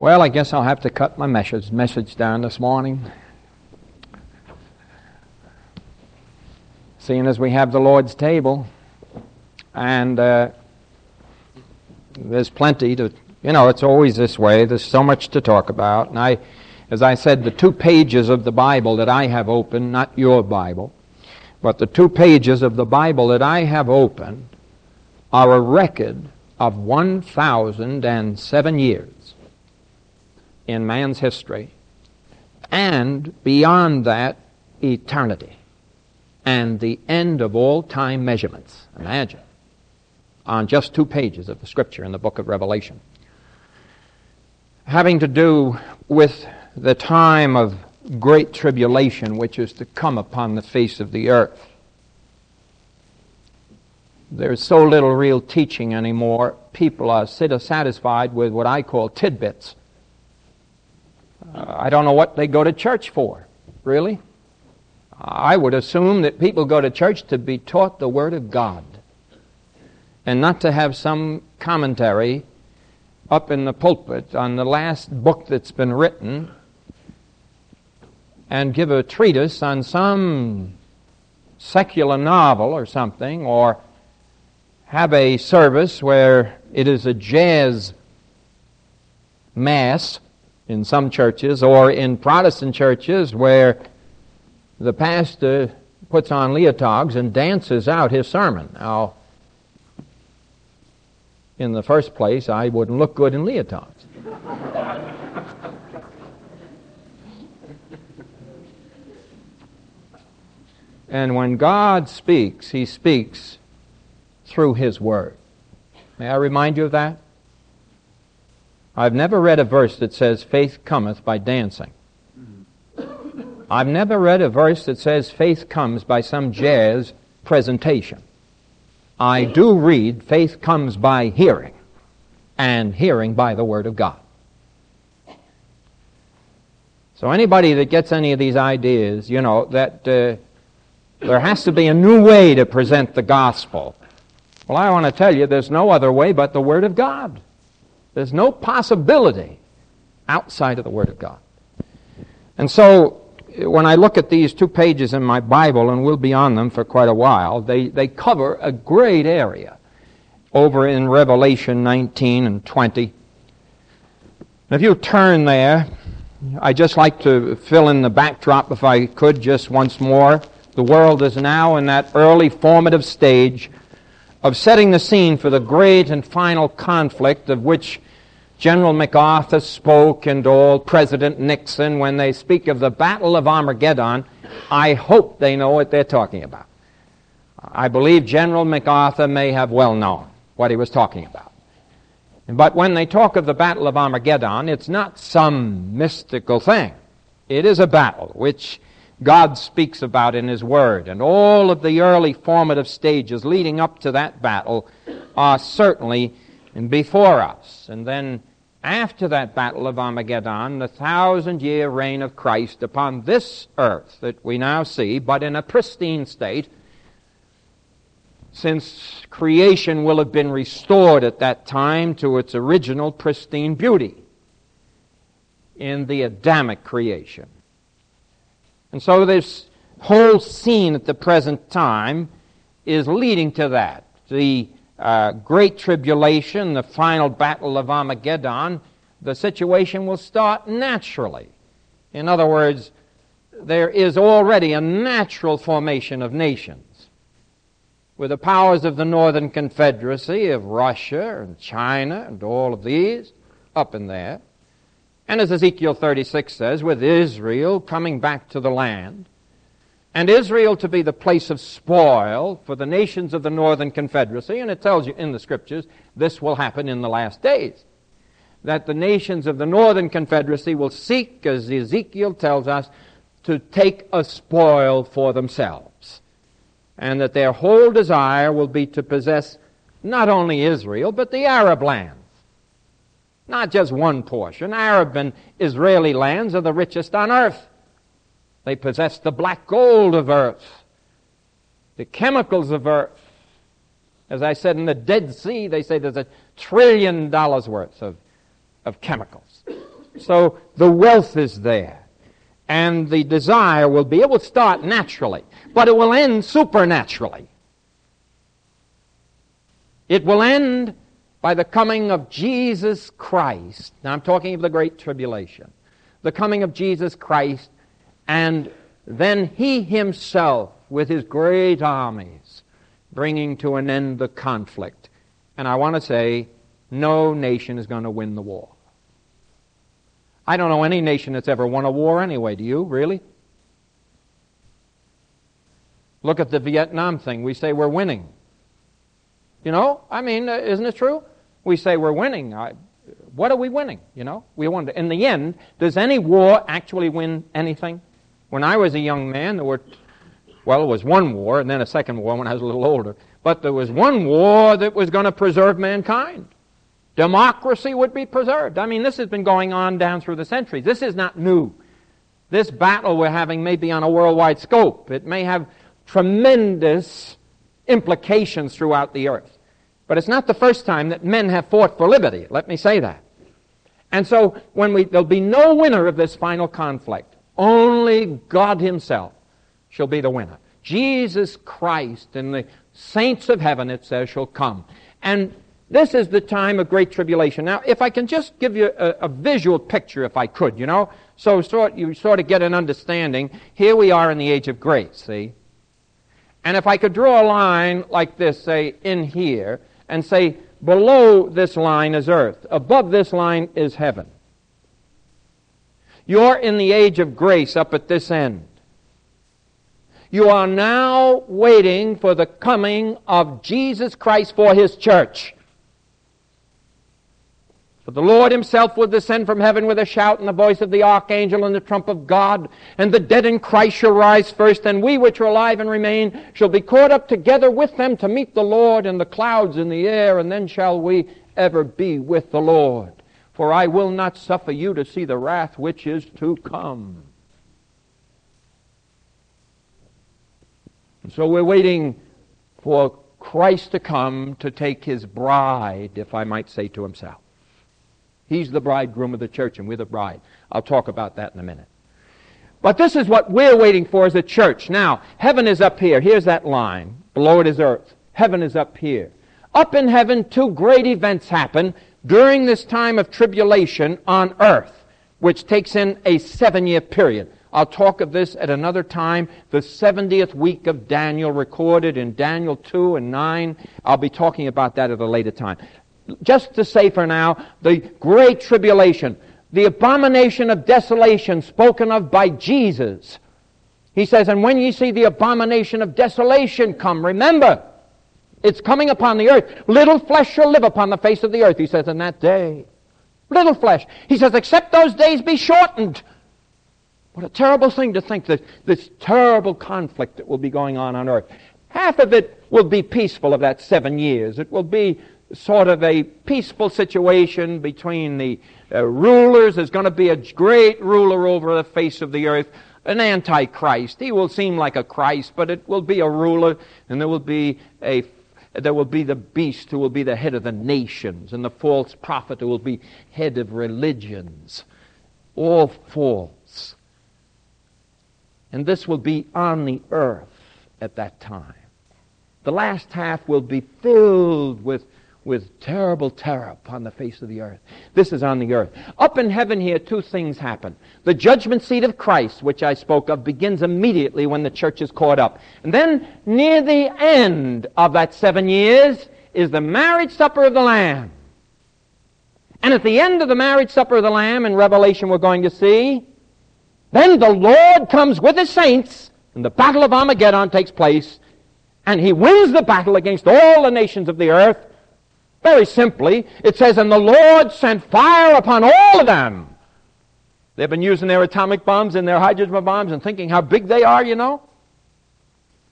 Well, I guess I'll have to cut my message, message down this morning. Seeing as we have the Lord's table, and uh, there's plenty to, you know, it's always this way. There's so much to talk about. And I, as I said, the two pages of the Bible that I have open, not your Bible, but the two pages of the Bible that I have open are a record of 1,007 years in man's history, and beyond that, eternity, and the end of all time measurements. Imagine. On just two pages of the scripture in the book of Revelation. Having to do with the time of great tribulation which is to come upon the face of the earth. There's so little real teaching anymore. People are satisfied with what I call tidbits. Uh, I don't know what they go to church for, really. I would assume that people go to church to be taught the Word of God and not to have some commentary up in the pulpit on the last book that's been written and give a treatise on some secular novel or something, or have a service where it is a jazz mass in some churches or in Protestant churches where the pastor puts on leotards and dances out his sermon. Now, in the first place, I wouldn't look good in leotards. and when God speaks, He speaks through His Word. May I remind you of that? I've never read a verse that says faith cometh by dancing. I've never read a verse that says faith comes by some jazz presentation. I do read faith comes by hearing, and hearing by the Word of God. So anybody that gets any of these ideas, you know, that uh, there has to be a new way to present the gospel. Well, I want to tell you there's no other way but the Word of God. There's no possibility outside of the Word of God. And so, when I look at these two pages in my Bible, and we'll be on them for quite a while, they, they cover a great area over in Revelation 19 and 20. If you turn there, I'd just like to fill in the backdrop, if I could, just once more. The world is now in that early formative stage of setting the scene for the great and final conflict of which General MacArthur spoke and all, President Nixon, when they speak of the Battle of Armageddon, I hope they know what they're talking about. I believe General MacArthur may have well known what he was talking about. But when they talk of the Battle of Armageddon, it's not some mystical thing. It is a battle which God speaks about in His Word. And all of the early formative stages leading up to that battle are certainly before us. And then after that battle of Armageddon, the thousand year reign of Christ upon this earth that we now see, but in a pristine state, since creation will have been restored at that time to its original pristine beauty in the Adamic creation. And so this whole scene at the present time is leading to that. The uh, great tribulation, the final battle of Armageddon, the situation will start naturally. In other words, there is already a natural formation of nations. With the powers of the Northern Confederacy, of Russia and China and all of these up in there. And as Ezekiel 36 says, with Israel coming back to the land, and Israel to be the place of spoil for the nations of the Northern Confederacy. And it tells you in the scriptures this will happen in the last days. That the nations of the Northern Confederacy will seek, as Ezekiel tells us, to take a spoil for themselves. And that their whole desire will be to possess not only Israel, but the Arab lands. Not just one portion. Arab and Israeli lands are the richest on earth. They possess the black gold of earth, the chemicals of earth. As I said, in the Dead Sea, they say there's a trillion dollars worth of, of chemicals. So the wealth is there. And the desire will be, it will start naturally, but it will end supernaturally. It will end by the coming of Jesus Christ. Now I'm talking of the Great Tribulation. The coming of Jesus Christ, and then He Himself, with His great armies, bringing to an end the conflict. And I want to say, no nation is going to win the war. I don't know any nation that's ever won a war anyway. Do you, really? Look at the Vietnam thing. We say we're winning. You know, I mean, uh, isn't it true? We say we're winning. I, what are we winning? You know, we wonder. In the end, does any war actually win anything? When I was a young man, there were, well, it was one war and then a second war when I was a little older. But there was one war that was going to preserve mankind. Democracy would be preserved. I mean, this has been going on down through the centuries. This is not new. This battle we're having may be on a worldwide scope. It may have tremendous implications throughout the earth. But it's not the first time that men have fought for liberty. Let me say that. And so when we, there'll be no winner of this final conflict. Only God himself shall be the winner. Jesus Christ and the saints of heaven, it says, shall come. And this is the time of great tribulation. Now, if I can just give you a, a visual picture, if I could, you know, so sort, you sort of get an understanding. Here we are in the age of grace, see? And if I could draw a line like this, say, in here, and say, below this line is earth, above this line is heaven. You're in the age of grace up at this end. You are now waiting for the coming of Jesus Christ for His church. But the Lord himself will descend from heaven with a shout and the voice of the archangel and the trump of God, and the dead in Christ shall rise first, and we which are alive and remain shall be caught up together with them to meet the Lord in the clouds in the air, and then shall we ever be with the Lord. For I will not suffer you to see the wrath which is to come. And so we're waiting for Christ to come to take his bride, if I might say to himself. He's the bridegroom of the church, and we're the bride. I'll talk about that in a minute. But this is what we're waiting for as a church. Now, heaven is up here. Here's that line. Below it is earth. Heaven is up here. Up in heaven, two great events happen during this time of tribulation on earth, which takes in a seven year period. I'll talk of this at another time. The 70th week of Daniel, recorded in Daniel 2 and 9. I'll be talking about that at a later time just to say for now, the great tribulation, the abomination of desolation spoken of by Jesus. He says, And when ye see the abomination of desolation come, remember, it's coming upon the earth. Little flesh shall live upon the face of the earth, he says, in that day. Little flesh. He says, except those days be shortened. What a terrible thing to think that this terrible conflict that will be going on on earth. Half of it will be peaceful of that seven years. It will be sort of a peaceful situation between the uh, rulers. There's going to be a great ruler over the face of the earth, an antichrist. He will seem like a Christ, but it will be a ruler, and there will be a there will be the beast who will be the head of the nations, and the false prophet who will be head of religions. All false. And this will be on the earth at that time. The last half will be filled with with terrible terror upon the face of the earth. This is on the earth. Up in heaven here, two things happen. The judgment seat of Christ, which I spoke of, begins immediately when the church is caught up. And then, near the end of that seven years, is the marriage supper of the Lamb. And at the end of the marriage supper of the Lamb, in Revelation we're going to see, then the Lord comes with his saints, and the battle of Armageddon takes place, and he wins the battle against all the nations of the earth, very simply, it says, And the Lord sent fire upon all of them. They've been using their atomic bombs and their hydrogen bombs and thinking how big they are, you know.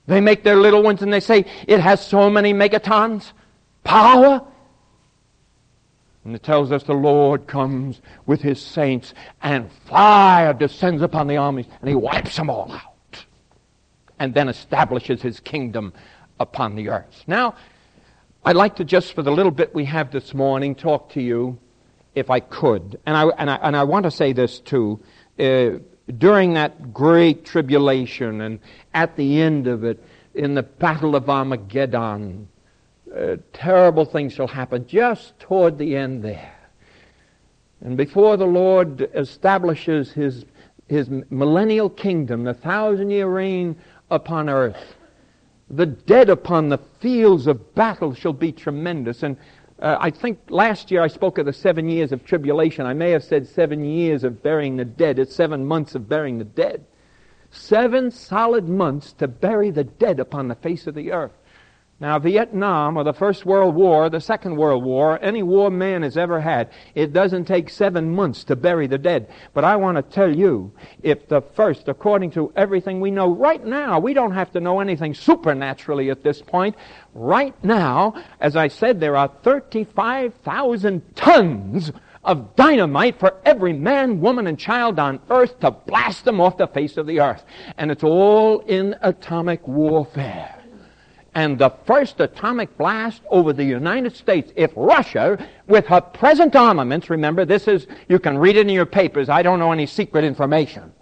They make their little ones and they say, it has so many megatons power. And it tells us the Lord comes with his saints and fire descends upon the armies and he wipes them all out. And then establishes his kingdom upon the earth. Now, I'd like to just, for the little bit we have this morning, talk to you if I could, and I, and I, and I want to say this too, uh, during that great tribulation and at the end of it, in the battle of Armageddon, uh, terrible things shall happen just toward the end there. And before the Lord establishes his, his millennial kingdom, the thousand year reign upon earth, the dead upon the fields of battle shall be tremendous. And uh, I think last year I spoke of the seven years of tribulation. I may have said seven years of burying the dead. It's seven months of burying the dead. Seven solid months to bury the dead upon the face of the earth. Now, Vietnam, or the First World War, the Second World War, any war man has ever had, it doesn't take seven months to bury the dead. But I want to tell you, if the first, according to everything we know right now, we don't have to know anything supernaturally at this point. Right now, as I said, there are 35,000 tons of dynamite for every man, woman, and child on earth to blast them off the face of the earth. And it's all in atomic warfare and the first atomic blast over the United States, if Russia, with her present armaments, remember this is, you can read it in your papers, I don't know any secret information.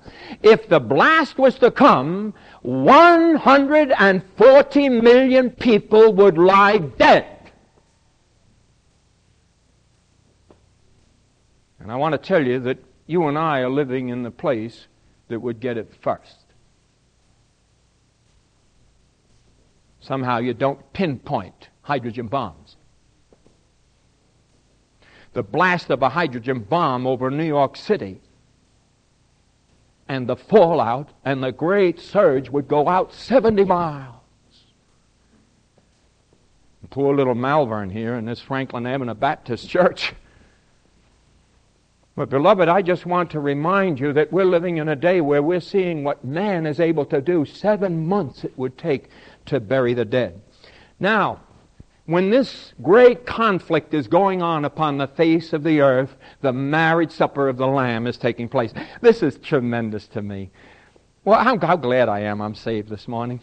If the blast was to come, 140 million people would lie dead. And I want to tell you that you and I are living in the place that would get it first. Somehow you don't pinpoint hydrogen bombs. The blast of a hydrogen bomb over New York City and the fallout and the great surge would go out 70 miles. Poor little Malverne here in this Franklin Avenue Baptist Church. But, beloved, I just want to remind you that we're living in a day where we're seeing what man is able to do. Seven months it would take to bury the dead. Now, when this great conflict is going on upon the face of the earth, the marriage supper of the Lamb is taking place. This is tremendous to me. Well, how, glad I am I'm saved this morning.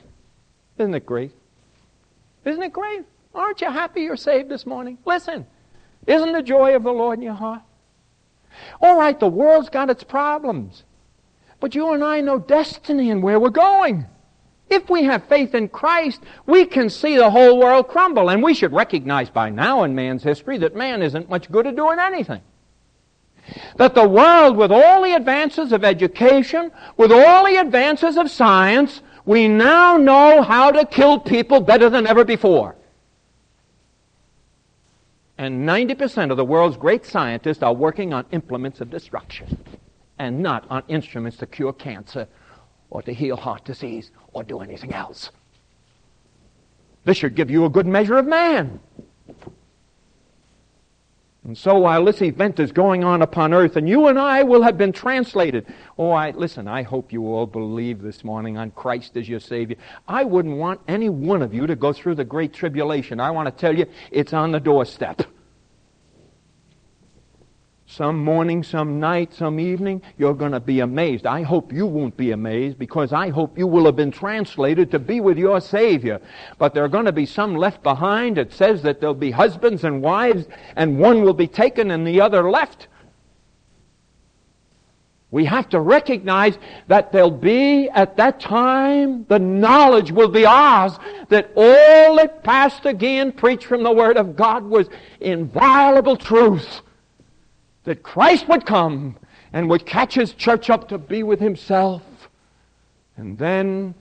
Isn't it great? Isn't it great? Aren't you happy you're saved this morning? Listen, isn't the joy of the Lord in your heart? All right, the world's got its problems. But you and I know destiny and where we're going. If we have faith in Christ, we can see the whole world crumble. And we should recognize by now in man's history that man isn't much good at doing anything. That the world, with all the advances of education, with all the advances of science, we now know how to kill people better than ever before. And 90% of the world's great scientists are working on implements of destruction and not on instruments to cure cancer or to heal heart disease or do anything else. This should give you a good measure of man. And so while this event is going on upon earth, and you and I will have been translated. Oh, I, listen, I hope you all believe this morning on Christ as your Savior. I wouldn't want any one of you to go through the great tribulation. I want to tell you, it's on the doorstep some morning, some night, some evening, you're going to be amazed. I hope you won't be amazed because I hope you will have been translated to be with your Savior. But there are going to be some left behind. It says that there'll be husbands and wives, and one will be taken and the other left. We have to recognize that there'll be, at that time, the knowledge will be ours that all that Pastor Gideon preached from the Word of God was inviolable truth that Christ would come and would catch his church up to be with himself. And then,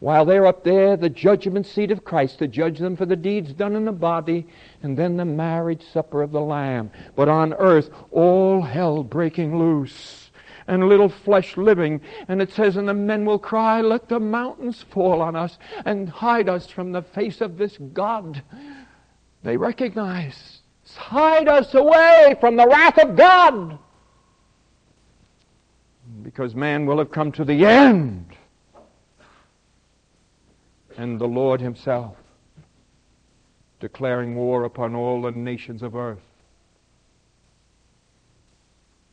while they're up there, the judgment seat of Christ to judge them for the deeds done in the body, and then the marriage supper of the Lamb. But on earth, all hell breaking loose, and little flesh living. And it says, And the men will cry, Let the mountains fall on us, and hide us from the face of this God. They recognize hide us away from the wrath of God. Because man will have come to the end. And the Lord Himself declaring war upon all the nations of earth.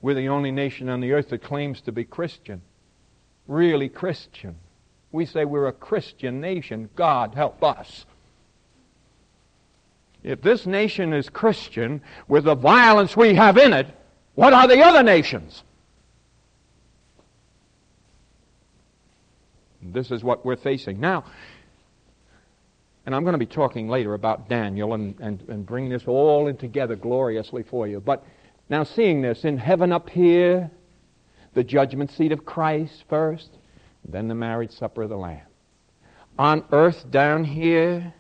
We're the only nation on the earth that claims to be Christian. Really Christian. We say we're a Christian nation. God help us. If this nation is Christian, with the violence we have in it, What are the other nations? This is what we're facing. Now, and I'm going to be talking later about Daniel and, and, and bring this all in together gloriously for you. But now, seeing this in heaven up here, the judgment seat of Christ first, then the marriage supper of the Lamb. On earth down here,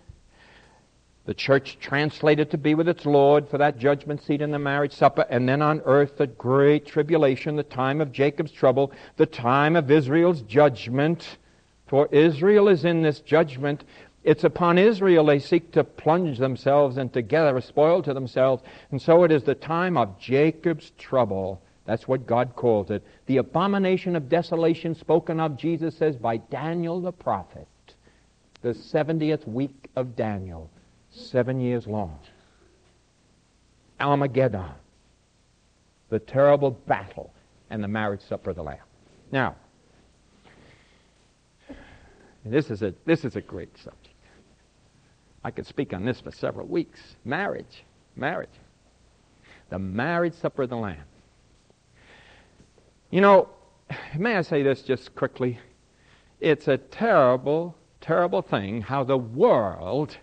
the church translated to be with its Lord for that judgment seat in the marriage supper, and then on earth the great tribulation, the time of Jacob's trouble, the time of Israel's judgment. For Israel is in this judgment. It's upon Israel they seek to plunge themselves and to gather a spoil to themselves. And so it is the time of Jacob's trouble. That's what God calls it. The abomination of desolation spoken of, Jesus says, by Daniel the prophet. The 70th week of Daniel, seven years long. Armageddon, the terrible battle, and the marriage supper of the Lamb. Now, this is a, this is a great subject. I could speak on this for several weeks. Marriage. Marriage. The marriage supper of the Lamb. You know, may I say this just quickly? It's a terrible, terrible thing how the world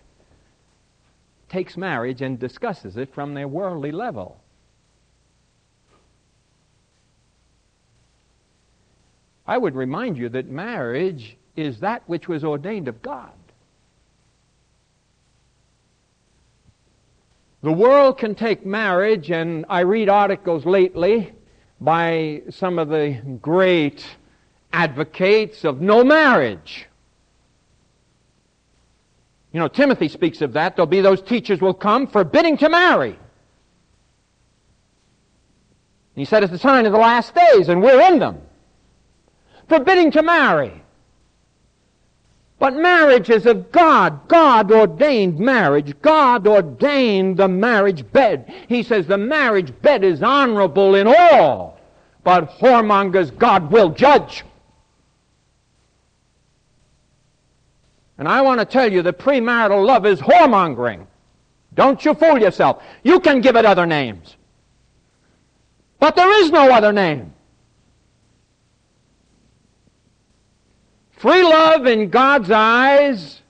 takes marriage and discusses it from their worldly level. I would remind you that marriage is that which was ordained of God. The world can take marriage, and I read articles lately by some of the great advocates of no marriage. You know, Timothy speaks of that. There'll be those teachers will come forbidding to marry. He said it's the sign of the last days, and we're in them. Forbidding to marry. But marriage is of God. God ordained marriage. God ordained the marriage bed. He says the marriage bed is honorable in all, but whoremongers God will judge. And I want to tell you that premarital love is whoremongering. Don't you fool yourself. You can give it other names. But there is no other name. Free love in God's eyes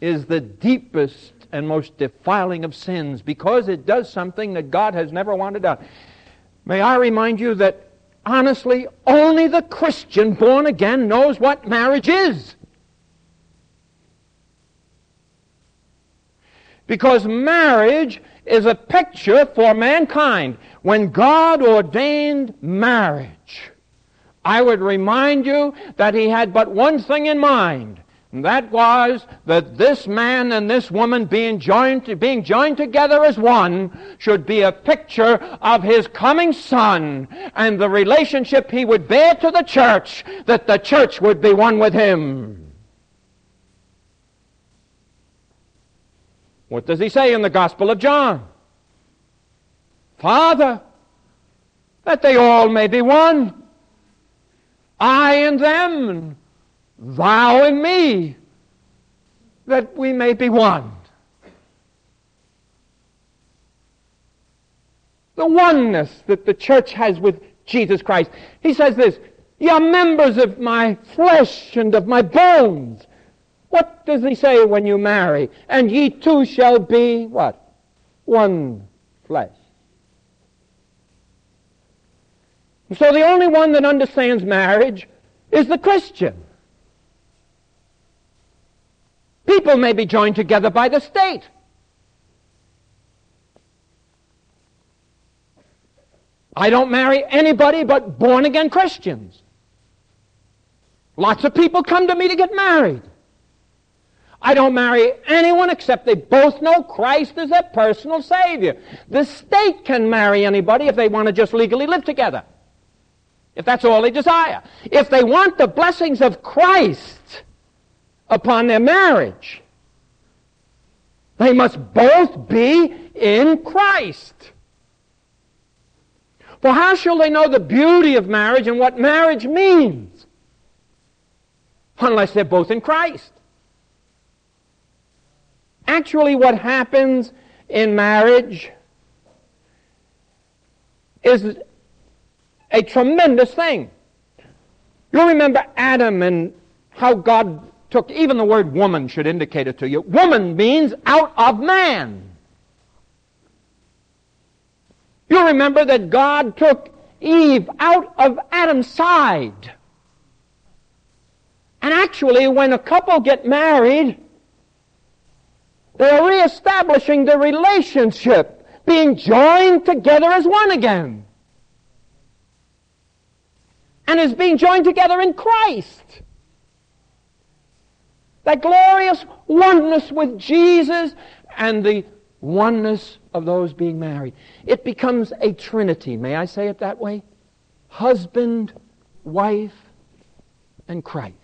is the deepest and most defiling of sins because it does something that God has never wanted done. May I remind you that honestly, only the Christian born again knows what marriage is. Because marriage is a picture for mankind. When God ordained marriage, I would remind you that he had but one thing in mind. And that was that this man and this woman being joined, being joined together as one should be a picture of his coming son and the relationship he would bear to the church, that the church would be one with him. What does he say in the Gospel of John? Father, that they all may be one I and them, and thou and me, that we may be one. The oneness that the church has with Jesus Christ. He says this, Ye are members of my flesh and of my bones. What does he say when you marry? And ye two shall be what? One flesh. So the only one that understands marriage is the Christian. People may be joined together by the state. I don't marry anybody but born again Christians. Lots of people come to me to get married. I don't marry anyone except they both know Christ is their personal Savior. The state can marry anybody if they want to just legally live together if that's all they desire. If they want the blessings of Christ upon their marriage, they must both be in Christ. For how shall they know the beauty of marriage and what marriage means unless they're both in Christ? Actually, what happens in marriage is a tremendous thing. You remember Adam and how God took, even the word woman should indicate it to you. Woman means out of man. You remember that God took Eve out of Adam's side. And actually, when a couple get married, they are reestablishing the relationship, being joined together as one again. And is being joined together in Christ. That glorious oneness with Jesus and the oneness of those being married. It becomes a trinity. May I say it that way? Husband, wife, and Christ.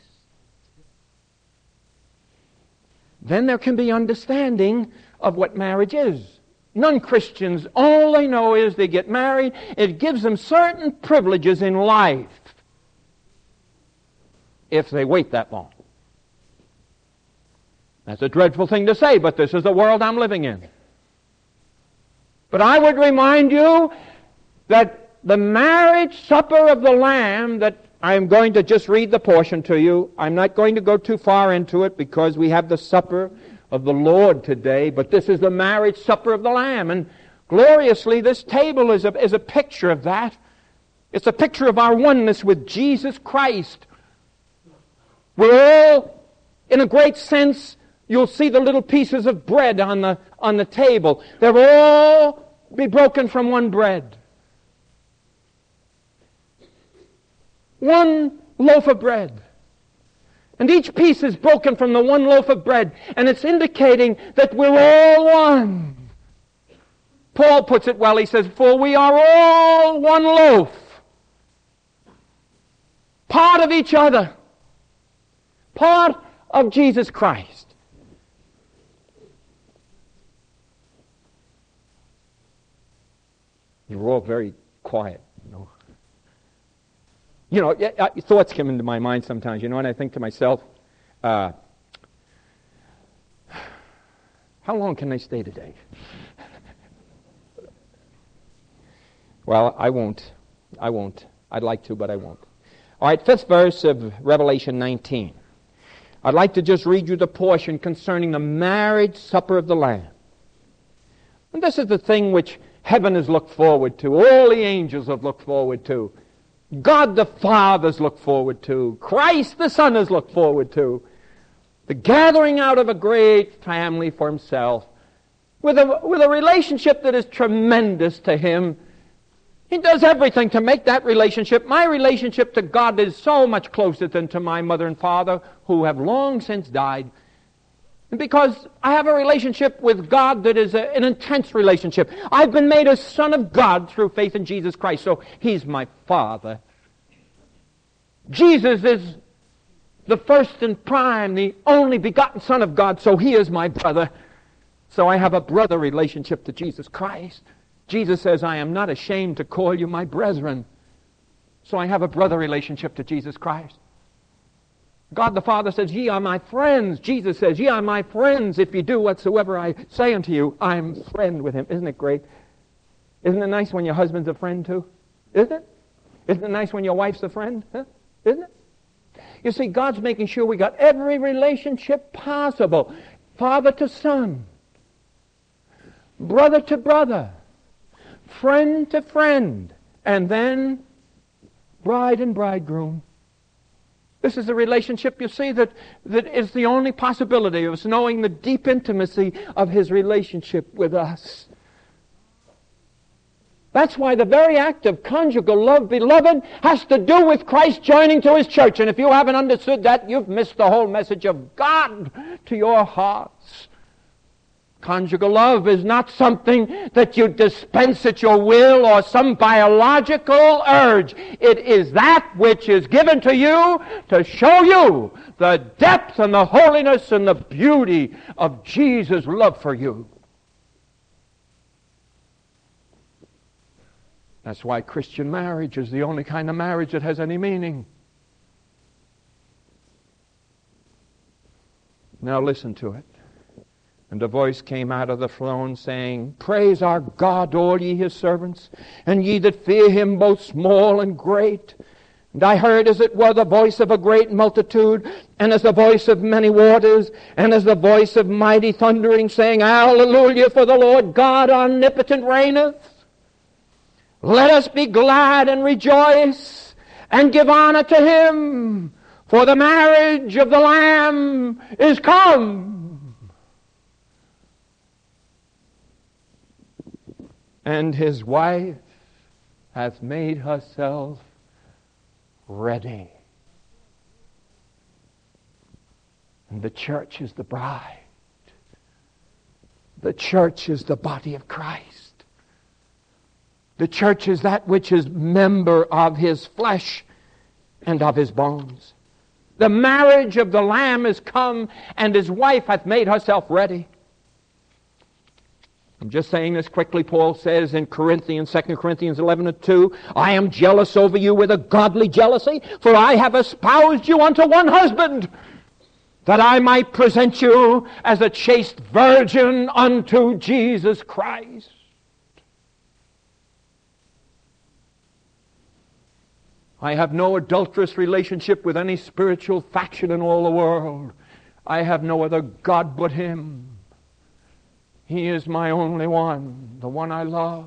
Then there can be understanding of what marriage is. Non Christians, all they know is they get married, it gives them certain privileges in life if they wait that long. That's a dreadful thing to say, but this is the world I'm living in. But I would remind you that the marriage supper of the Lamb that I'm going to just read the portion to you. I'm not going to go too far into it because we have the supper of the Lord today, but this is the marriage supper of the Lamb. And gloriously, this table is a, is a picture of that. It's a picture of our oneness with Jesus Christ. We're all, in a great sense, you'll see the little pieces of bread on the, on the table. They're all be broken from one bread. One loaf of bread. And each piece is broken from the one loaf of bread, and it's indicating that we're all one. Paul puts it well. He says, For we are all one loaf, part of each other, part of Jesus Christ. You're all very quiet, you know. Thoughts come into my mind sometimes, you know, and I think to myself, uh, how long can I stay today? well, I won't. I won't. I'd like to, but I won't. All right, fifth verse of Revelation 19. I'd like to just read you the portion concerning the marriage supper of the Lamb. And this is the thing which heaven has looked forward to, all the angels have looked forward to, God the Father has looked forward to, Christ the Son has looked forward to, the gathering out of a great family for himself, with a, with a relationship that is tremendous to him. He does everything to make that relationship. My relationship to God is so much closer than to my mother and father, who have long since died. Because I have a relationship with God that is a, an intense relationship. I've been made a son of God through faith in Jesus Christ, so He's my Father. Jesus is the first and prime, the only begotten Son of God, so He is my brother. So I have a brother relationship to Jesus Christ. Jesus says, I am not ashamed to call you my brethren. So I have a brother relationship to Jesus Christ. God the Father says, Ye are my friends. Jesus says, Ye are my friends if you do whatsoever I say unto you. I'm friend with him. Isn't it great? Isn't it nice when your husband's a friend too? Isn't it? Isn't it nice when your wife's a friend? Huh? Isn't it? You see, God's making sure we got every relationship possible. Father to son, brother to brother, friend to friend, and then bride and bridegroom. This is a relationship, you see, that, that is the only possibility of us knowing the deep intimacy of His relationship with us. That's why the very act of conjugal love, beloved, has to do with Christ joining to His church. And if you haven't understood that, you've missed the whole message of God to your hearts. Conjugal love is not something that you dispense at your will or some biological urge. It is that which is given to you to show you the depth and the holiness and the beauty of Jesus' love for you. That's why Christian marriage is the only kind of marriage that has any meaning. Now listen to it. And a voice came out of the throne saying, Praise our God, all ye his servants, and ye that fear him, both small and great. And I heard as it were the voice of a great multitude, and as the voice of many waters, and as the voice of mighty thundering, saying, Hallelujah, for the Lord God omnipotent reigneth. Let us be glad and rejoice, and give honor to him, for the marriage of the Lamb is come. And his wife hath made herself ready. And the church is the bride. The church is the body of Christ. The church is that which is member of his flesh and of his bones. The marriage of the Lamb is come, and his wife hath made herself ready. I'm just saying this quickly. Paul says in Corinthians, 2 Corinthians 11 and 2, I am jealous over you with a godly jealousy, for I have espoused you unto one husband, that I might present you as a chaste virgin unto Jesus Christ. I have no adulterous relationship with any spiritual faction in all the world. I have no other God but Him. He is my only one, the one I love.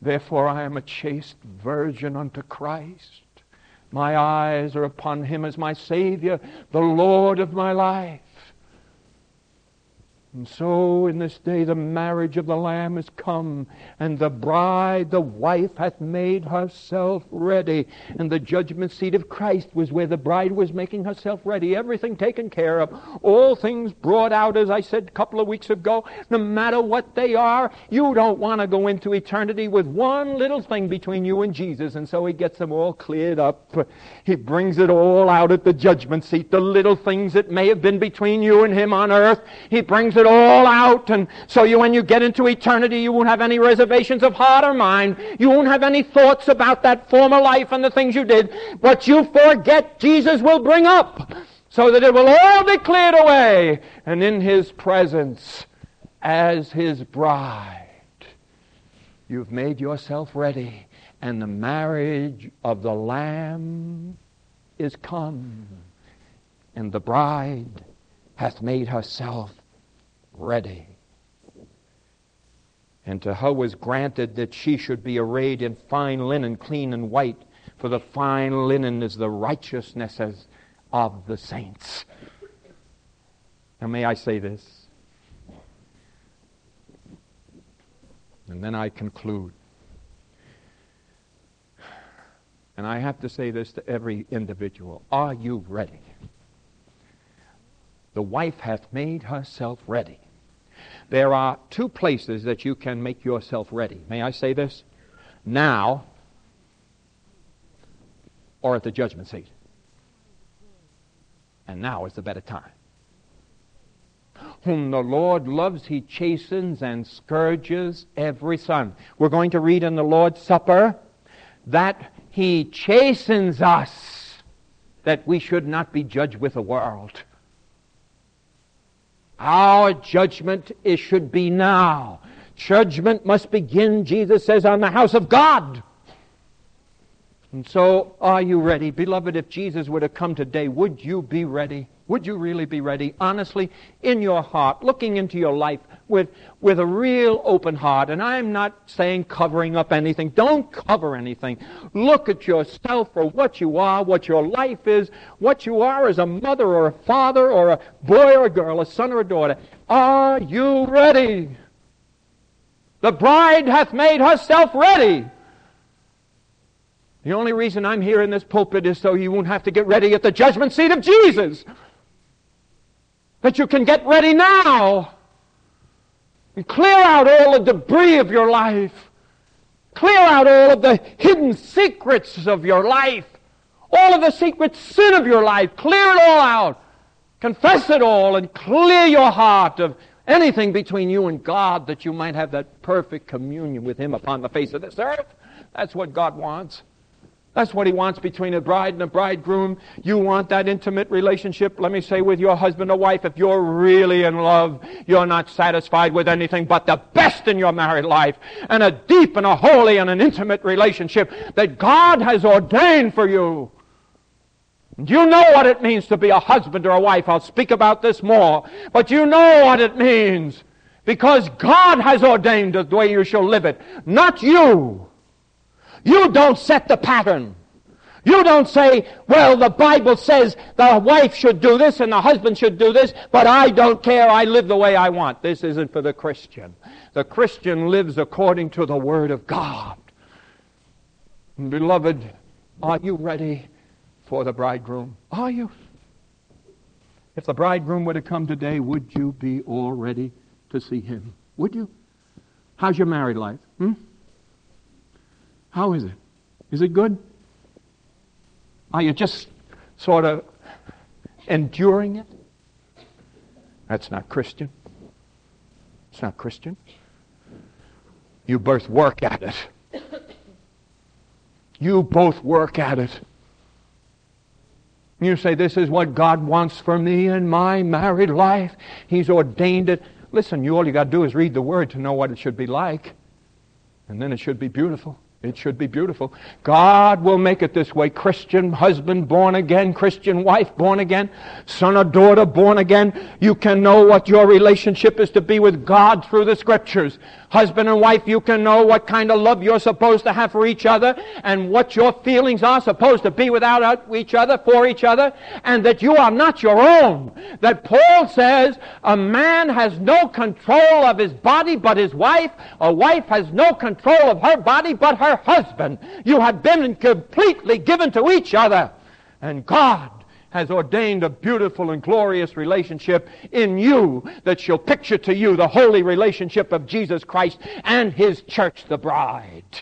Therefore I am a chaste virgin unto Christ. My eyes are upon him as my Savior, the Lord of my life. And so in this day the marriage of the Lamb is come, and the bride, the wife, hath made herself ready. And the judgment seat of Christ was where the bride was making herself ready. Everything taken care of. All things brought out, as I said a couple of weeks ago. No matter what they are, you don't want to go into eternity with one little thing between you and Jesus. And so he gets them all cleared up. He brings it all out at the judgment seat. The little things that may have been between you and him on earth. He brings it it all out. And so you, when you get into eternity, you won't have any reservations of heart or mind. You won't have any thoughts about that former life and the things you did. What you forget, Jesus will bring up so that it will all be cleared away. And in His presence, as His bride, you've made yourself ready. And the marriage of the Lamb is come. And the bride hath made herself ready. And to her was granted that she should be arrayed in fine linen, clean and white, for the fine linen is the righteousness of the saints. Now, may I say this? And then I conclude. And I have to say this to every individual Are you ready? The wife hath made herself ready. There are two places that you can make yourself ready. May I say this? Now or at the judgment seat. And now is the better time. Whom the Lord loves, he chastens and scourges every son. We're going to read in the Lord's Supper that he chastens us that we should not be judged with the world. Our judgment it should be now. Judgment must begin, Jesus says, on the house of God. And so, are you ready? Beloved, if Jesus were to come today, would you be ready? Would you really be ready? Honestly, in your heart, looking into your life with, with a real open heart. And I'm not saying covering up anything. Don't cover anything. Look at yourself for what you are, what your life is, what you are as a mother or a father or a boy or a girl, a son or a daughter. Are you ready? The bride hath made herself ready. The only reason I'm here in this pulpit is so you won't have to get ready at the judgment seat of Jesus that you can get ready now and clear out all the debris of your life. Clear out all of the hidden secrets of your life. All of the secret sin of your life. Clear it all out. Confess it all and clear your heart of anything between you and God that you might have that perfect communion with Him upon the face of this earth. That's what God wants. That's what he wants between a bride and a bridegroom. You want that intimate relationship, let me say, with your husband or wife. If you're really in love, you're not satisfied with anything but the best in your married life and a deep and a holy and an intimate relationship that God has ordained for you. You know what it means to be a husband or a wife. I'll speak about this more. But you know what it means because God has ordained the way you shall live it, not you. You don't set the pattern. You don't say, well, the Bible says the wife should do this and the husband should do this, but I don't care. I live the way I want. This isn't for the Christian. The Christian lives according to the Word of God. Beloved, are you ready for the bridegroom? Are you? If the bridegroom were to come today, would you be all ready to see him? Would you? How's your married life? Hmm? How is it? Is it good? Are you just sort of enduring it? That's not Christian. It's not Christian. You both work at it. You both work at it. You say, This is what God wants for me in my married life. He's ordained it. Listen, you all you got to do is read the Word to know what it should be like. And then it should be beautiful. It should be beautiful. God will make it this way. Christian husband born again, Christian wife born again, son or daughter born again. You can know what your relationship is to be with God through the scriptures. Husband and wife, you can know what kind of love you're supposed to have for each other and what your feelings are supposed to be without each other, for each other, and that you are not your own. That Paul says a man has no control of his body but his wife. A wife has no control of her body but her husband. You have been completely given to each other. And God has ordained a beautiful and glorious relationship in you that shall picture to you the holy relationship of Jesus Christ and His church, the bride.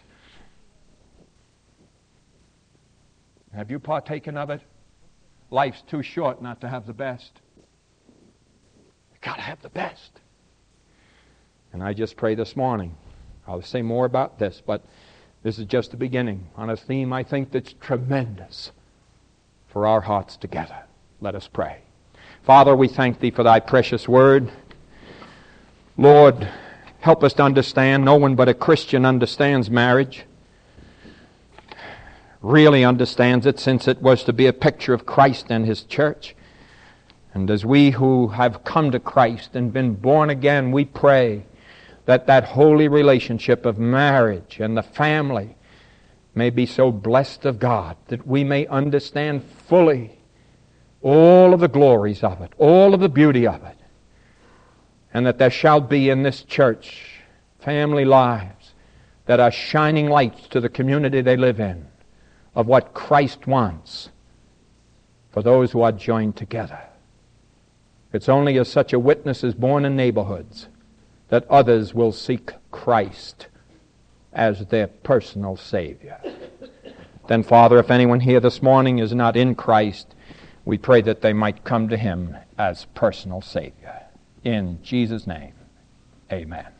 Have you partaken of it? Life's too short not to have the best. You've got to have the best. And I just pray this morning. I'll say more about this, but this is just the beginning on a theme I think that's tremendous for our hearts together. Let us pray. Father, we thank Thee for Thy precious word. Lord, help us to understand. No one but a Christian understands marriage, really understands it, since it was to be a picture of Christ and His church. And as we who have come to Christ and been born again, we pray that that holy relationship of marriage and the family may be so blessed of God that we may understand fully all of the glories of it, all of the beauty of it, and that there shall be in this church family lives that are shining lights to the community they live in of what Christ wants for those who are joined together. It's only as such a witness is born in neighborhoods that others will seek Christ as their personal Savior. Then, Father, if anyone here this morning is not in Christ, we pray that they might come to Him as personal Savior. In Jesus' name, amen.